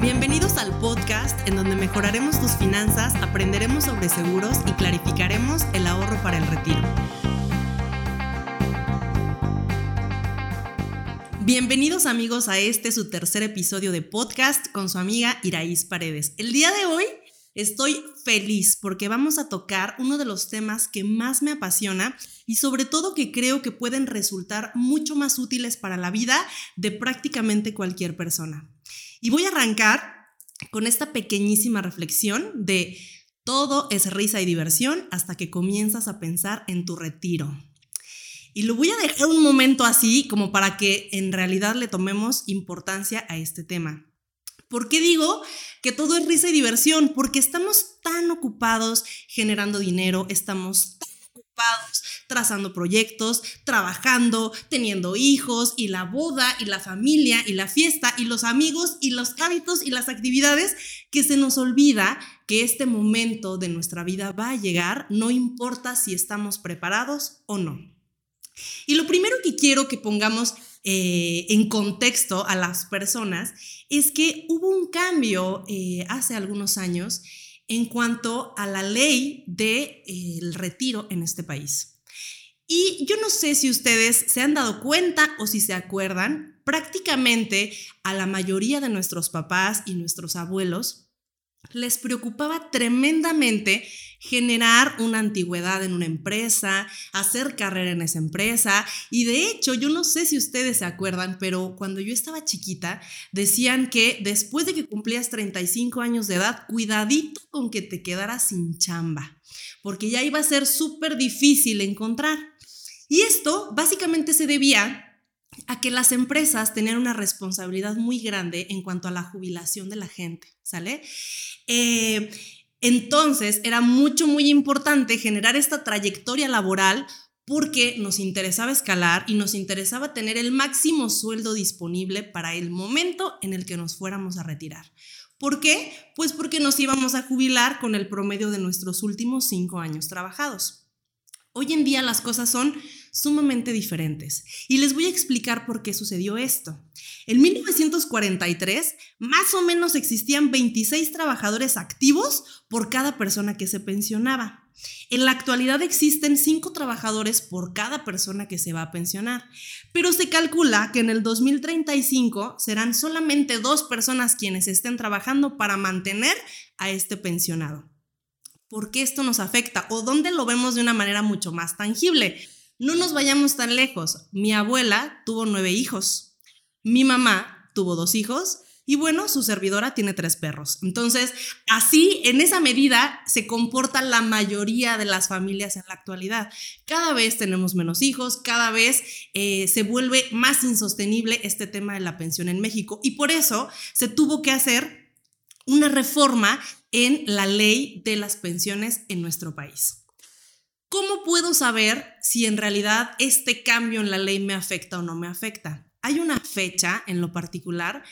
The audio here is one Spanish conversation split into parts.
Bienvenidos al podcast en donde mejoraremos tus finanzas, aprenderemos sobre seguros y clarificaremos el ahorro para el retiro. Bienvenidos amigos a este su tercer episodio de podcast con su amiga Iraís Paredes. El día de hoy estoy feliz porque vamos a tocar uno de los temas que más me apasiona y sobre todo que creo que pueden resultar mucho más útiles para la vida de prácticamente cualquier persona. Y voy a arrancar con esta pequeñísima reflexión de todo es risa y diversión hasta que comienzas a pensar en tu retiro. Y lo voy a dejar un momento así como para que en realidad le tomemos importancia a este tema. ¿Por qué digo que todo es risa y diversión? Porque estamos tan ocupados generando dinero, estamos trazando proyectos, trabajando, teniendo hijos y la boda y la familia y la fiesta y los amigos y los hábitos y las actividades que se nos olvida que este momento de nuestra vida va a llegar, no importa si estamos preparados o no. Y lo primero que quiero que pongamos eh, en contexto a las personas es que hubo un cambio eh, hace algunos años en cuanto a la ley del de, retiro en este país. Y yo no sé si ustedes se han dado cuenta o si se acuerdan, prácticamente a la mayoría de nuestros papás y nuestros abuelos les preocupaba tremendamente generar una antigüedad en una empresa, hacer carrera en esa empresa. Y de hecho, yo no sé si ustedes se acuerdan, pero cuando yo estaba chiquita, decían que después de que cumplías 35 años de edad, cuidadito con que te quedaras sin chamba, porque ya iba a ser súper difícil encontrar. Y esto básicamente se debía a que las empresas tenían una responsabilidad muy grande en cuanto a la jubilación de la gente, ¿sale? Eh, entonces era mucho, muy importante generar esta trayectoria laboral porque nos interesaba escalar y nos interesaba tener el máximo sueldo disponible para el momento en el que nos fuéramos a retirar. ¿Por qué? Pues porque nos íbamos a jubilar con el promedio de nuestros últimos cinco años trabajados. Hoy en día las cosas son sumamente diferentes y les voy a explicar por qué sucedió esto. En 1943, más o menos existían 26 trabajadores activos por cada persona que se pensionaba. En la actualidad existen 5 trabajadores por cada persona que se va a pensionar, pero se calcula que en el 2035 serán solamente dos personas quienes estén trabajando para mantener a este pensionado. ¿Por qué esto nos afecta? ¿O dónde lo vemos de una manera mucho más tangible? No nos vayamos tan lejos. Mi abuela tuvo nueve hijos. Mi mamá tuvo dos hijos. Y bueno, su servidora tiene tres perros. Entonces, así, en esa medida, se comporta la mayoría de las familias en la actualidad. Cada vez tenemos menos hijos, cada vez eh, se vuelve más insostenible este tema de la pensión en México. Y por eso se tuvo que hacer una reforma en la ley de las pensiones en nuestro país. ¿Cómo puedo saber si en realidad este cambio en la ley me afecta o no me afecta? Hay una fecha en lo particular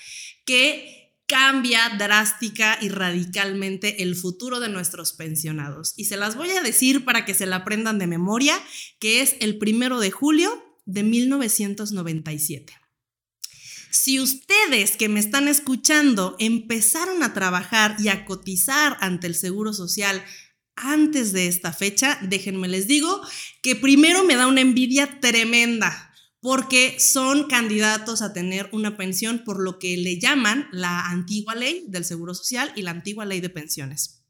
que cambia drástica y radicalmente el futuro de nuestros pensionados. Y se las voy a decir para que se la aprendan de memoria, que es el primero de julio de 1997. Si ustedes que me están escuchando empezaron a trabajar y a cotizar ante el Seguro Social antes de esta fecha, déjenme les digo que primero me da una envidia tremenda porque son candidatos a tener una pensión por lo que le llaman la antigua ley del Seguro Social y la antigua ley de pensiones.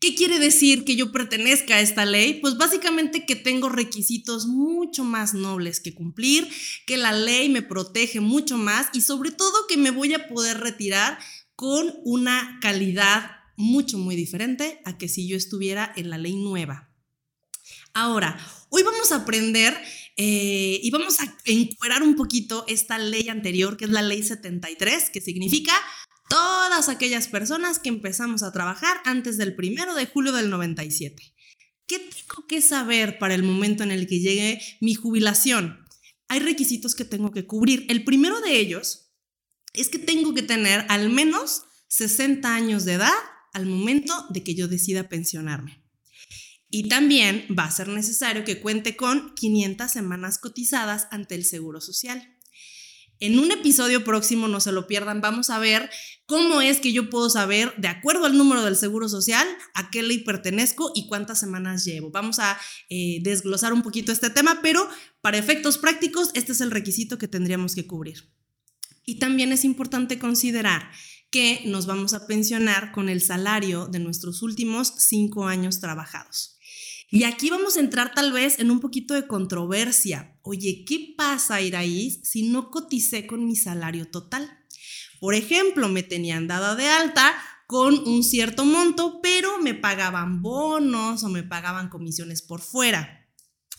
¿Qué quiere decir que yo pertenezca a esta ley? Pues básicamente que tengo requisitos mucho más nobles que cumplir, que la ley me protege mucho más y sobre todo que me voy a poder retirar con una calidad mucho, muy diferente a que si yo estuviera en la ley nueva. Ahora, hoy vamos a aprender eh, y vamos a encuerar un poquito esta ley anterior, que es la ley 73, que significa todas aquellas personas que empezamos a trabajar antes del primero de julio del 97. ¿Qué tengo que saber para el momento en el que llegue mi jubilación? Hay requisitos que tengo que cubrir. El primero de ellos es que tengo que tener al menos 60 años de edad al momento de que yo decida pensionarme. Y también va a ser necesario que cuente con 500 semanas cotizadas ante el Seguro Social. En un episodio próximo, no se lo pierdan, vamos a ver cómo es que yo puedo saber, de acuerdo al número del Seguro Social, a qué ley pertenezco y cuántas semanas llevo. Vamos a eh, desglosar un poquito este tema, pero para efectos prácticos, este es el requisito que tendríamos que cubrir. Y también es importante considerar que nos vamos a pensionar con el salario de nuestros últimos cinco años trabajados. Y aquí vamos a entrar tal vez en un poquito de controversia. Oye, ¿qué pasa, Iraís, si no coticé con mi salario total? Por ejemplo, me tenían dada de alta con un cierto monto, pero me pagaban bonos o me pagaban comisiones por fuera.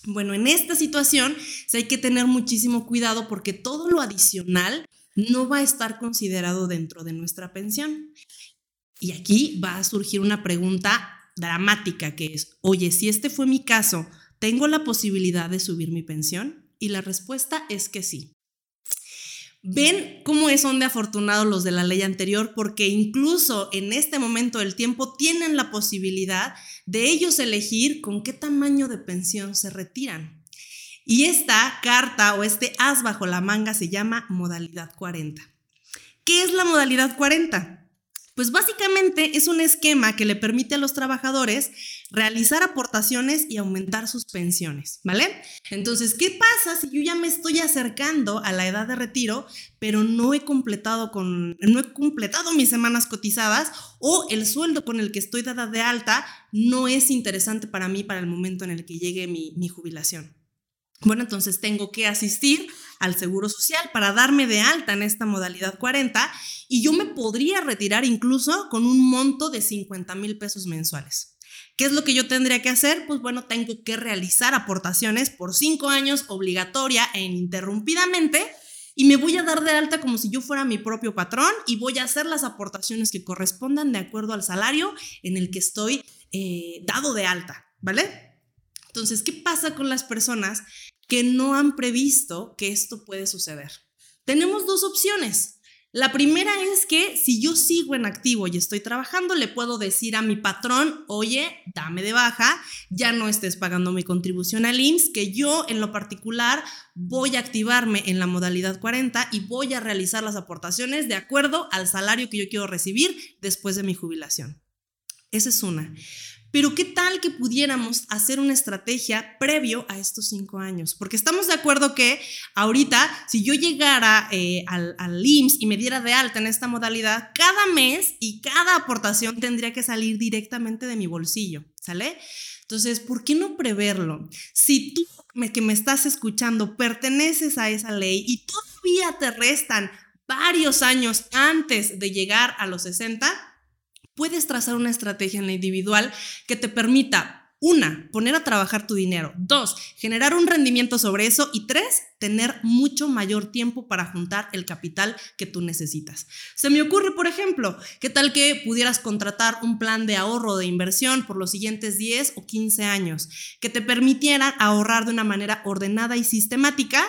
Bueno, en esta situación hay que tener muchísimo cuidado porque todo lo adicional no va a estar considerado dentro de nuestra pensión. Y aquí va a surgir una pregunta dramática que es, oye, si este fue mi caso, ¿tengo la posibilidad de subir mi pensión? Y la respuesta es que sí. Ven cómo son de afortunados los de la ley anterior porque incluso en este momento del tiempo tienen la posibilidad de ellos elegir con qué tamaño de pensión se retiran. Y esta carta o este as bajo la manga se llama modalidad 40. ¿Qué es la modalidad 40? Pues básicamente es un esquema que le permite a los trabajadores realizar aportaciones y aumentar sus pensiones, ¿vale? Entonces, ¿qué pasa si yo ya me estoy acercando a la edad de retiro, pero no he completado con no he completado mis semanas cotizadas o el sueldo con el que estoy dada de alta no es interesante para mí para el momento en el que llegue mi, mi jubilación? Bueno, entonces tengo que asistir al Seguro Social para darme de alta en esta modalidad 40 y yo me podría retirar incluso con un monto de 50 mil pesos mensuales. ¿Qué es lo que yo tendría que hacer? Pues bueno, tengo que realizar aportaciones por cinco años obligatoria e ininterrumpidamente y me voy a dar de alta como si yo fuera mi propio patrón y voy a hacer las aportaciones que correspondan de acuerdo al salario en el que estoy eh, dado de alta, ¿vale? Entonces, ¿qué pasa con las personas que no han previsto que esto puede suceder? Tenemos dos opciones. La primera es que si yo sigo en activo y estoy trabajando, le puedo decir a mi patrón, oye, dame de baja, ya no estés pagando mi contribución al IMSS, que yo en lo particular voy a activarme en la modalidad 40 y voy a realizar las aportaciones de acuerdo al salario que yo quiero recibir después de mi jubilación. Esa es una. Pero ¿qué tal que pudiéramos hacer una estrategia previo a estos cinco años? Porque estamos de acuerdo que ahorita, si yo llegara eh, al, IMSS y me diera de alta en esta modalidad, cada mes y cada aportación tendría que salir directamente de mi bolsillo, ¿sale? Entonces, ¿por qué no preverlo? Si tú que me estás escuchando perteneces a esa ley y todavía te restan varios años antes de llegar a los 60, puedes trazar una estrategia en la individual que te permita una, poner a trabajar tu dinero. Dos, generar un rendimiento sobre eso. Y tres, tener mucho mayor tiempo para juntar el capital que tú necesitas. Se me ocurre, por ejemplo, ¿qué tal que pudieras contratar un plan de ahorro de inversión por los siguientes 10 o 15 años que te permitiera ahorrar de una manera ordenada y sistemática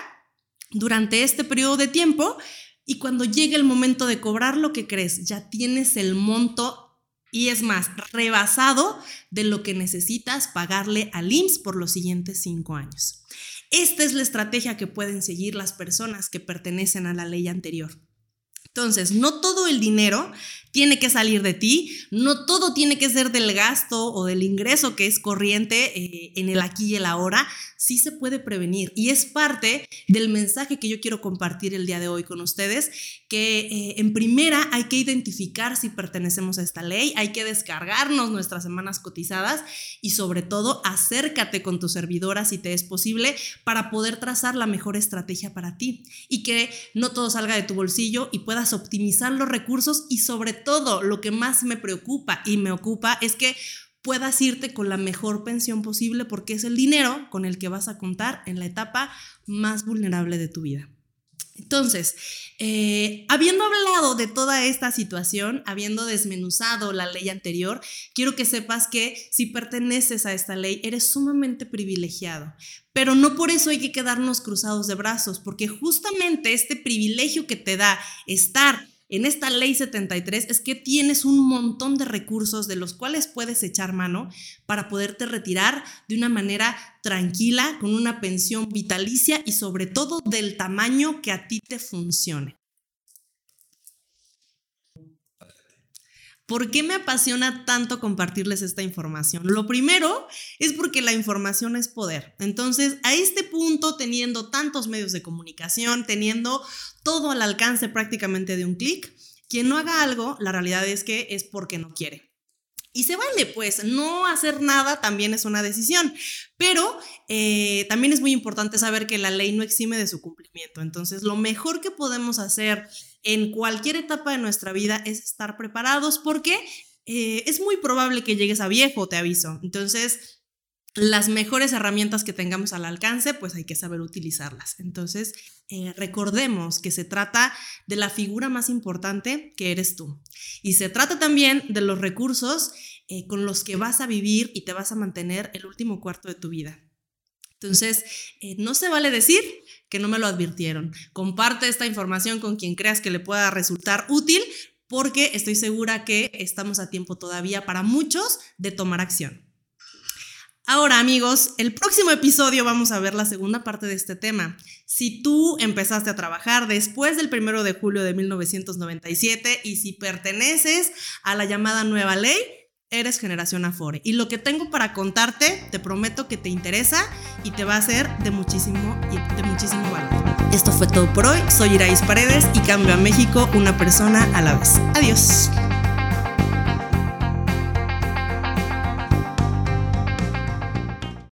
durante este periodo de tiempo? Y cuando llegue el momento de cobrar lo que crees, ya tienes el monto y es más, rebasado de lo que necesitas pagarle al IMSS por los siguientes cinco años. Esta es la estrategia que pueden seguir las personas que pertenecen a la ley anterior. Entonces, no todo el dinero tiene que salir de ti, no todo tiene que ser del gasto o del ingreso que es corriente eh, en el aquí y el ahora, sí se puede prevenir. Y es parte del mensaje que yo quiero compartir el día de hoy con ustedes, que eh, en primera hay que identificar si pertenecemos a esta ley, hay que descargarnos nuestras semanas cotizadas y sobre todo acércate con tu servidora si te es posible para poder trazar la mejor estrategia para ti y que no todo salga de tu bolsillo y puedas optimizar los recursos y sobre todo lo que más me preocupa y me ocupa es que puedas irte con la mejor pensión posible porque es el dinero con el que vas a contar en la etapa más vulnerable de tu vida. Entonces, eh, habiendo hablado de toda esta situación, habiendo desmenuzado la ley anterior, quiero que sepas que si perteneces a esta ley, eres sumamente privilegiado. Pero no por eso hay que quedarnos cruzados de brazos, porque justamente este privilegio que te da estar en esta ley 73 es que tienes un montón de recursos de los cuales puedes echar mano para poderte retirar de una manera tranquila, con una pensión vitalicia y sobre todo del tamaño que a ti te funcione. ¿Por qué me apasiona tanto compartirles esta información? Lo primero es porque la información es poder. Entonces, a este punto, teniendo tantos medios de comunicación, teniendo todo al alcance prácticamente de un clic, quien no haga algo, la realidad es que es porque no quiere. Y se vale, pues, no hacer nada también es una decisión, pero eh, también es muy importante saber que la ley no exime de su cumplimiento. Entonces, lo mejor que podemos hacer en cualquier etapa de nuestra vida es estar preparados porque eh, es muy probable que llegues a viejo, te aviso. Entonces, las mejores herramientas que tengamos al alcance, pues hay que saber utilizarlas. Entonces, eh, recordemos que se trata de la figura más importante que eres tú. Y se trata también de los recursos eh, con los que vas a vivir y te vas a mantener el último cuarto de tu vida. Entonces, no se vale decir que no me lo advirtieron. Comparte esta información con quien creas que le pueda resultar útil porque estoy segura que estamos a tiempo todavía para muchos de tomar acción. Ahora amigos, el próximo episodio vamos a ver la segunda parte de este tema. Si tú empezaste a trabajar después del 1 de julio de 1997 y si perteneces a la llamada nueva ley, eres generación Afore. Y lo que tengo para contarte, te prometo que te interesa y te va a ser de muchísimo, de muchísimo valor. Esto fue todo por hoy. Soy Irais Paredes y cambio a México una persona a la vez. Adiós.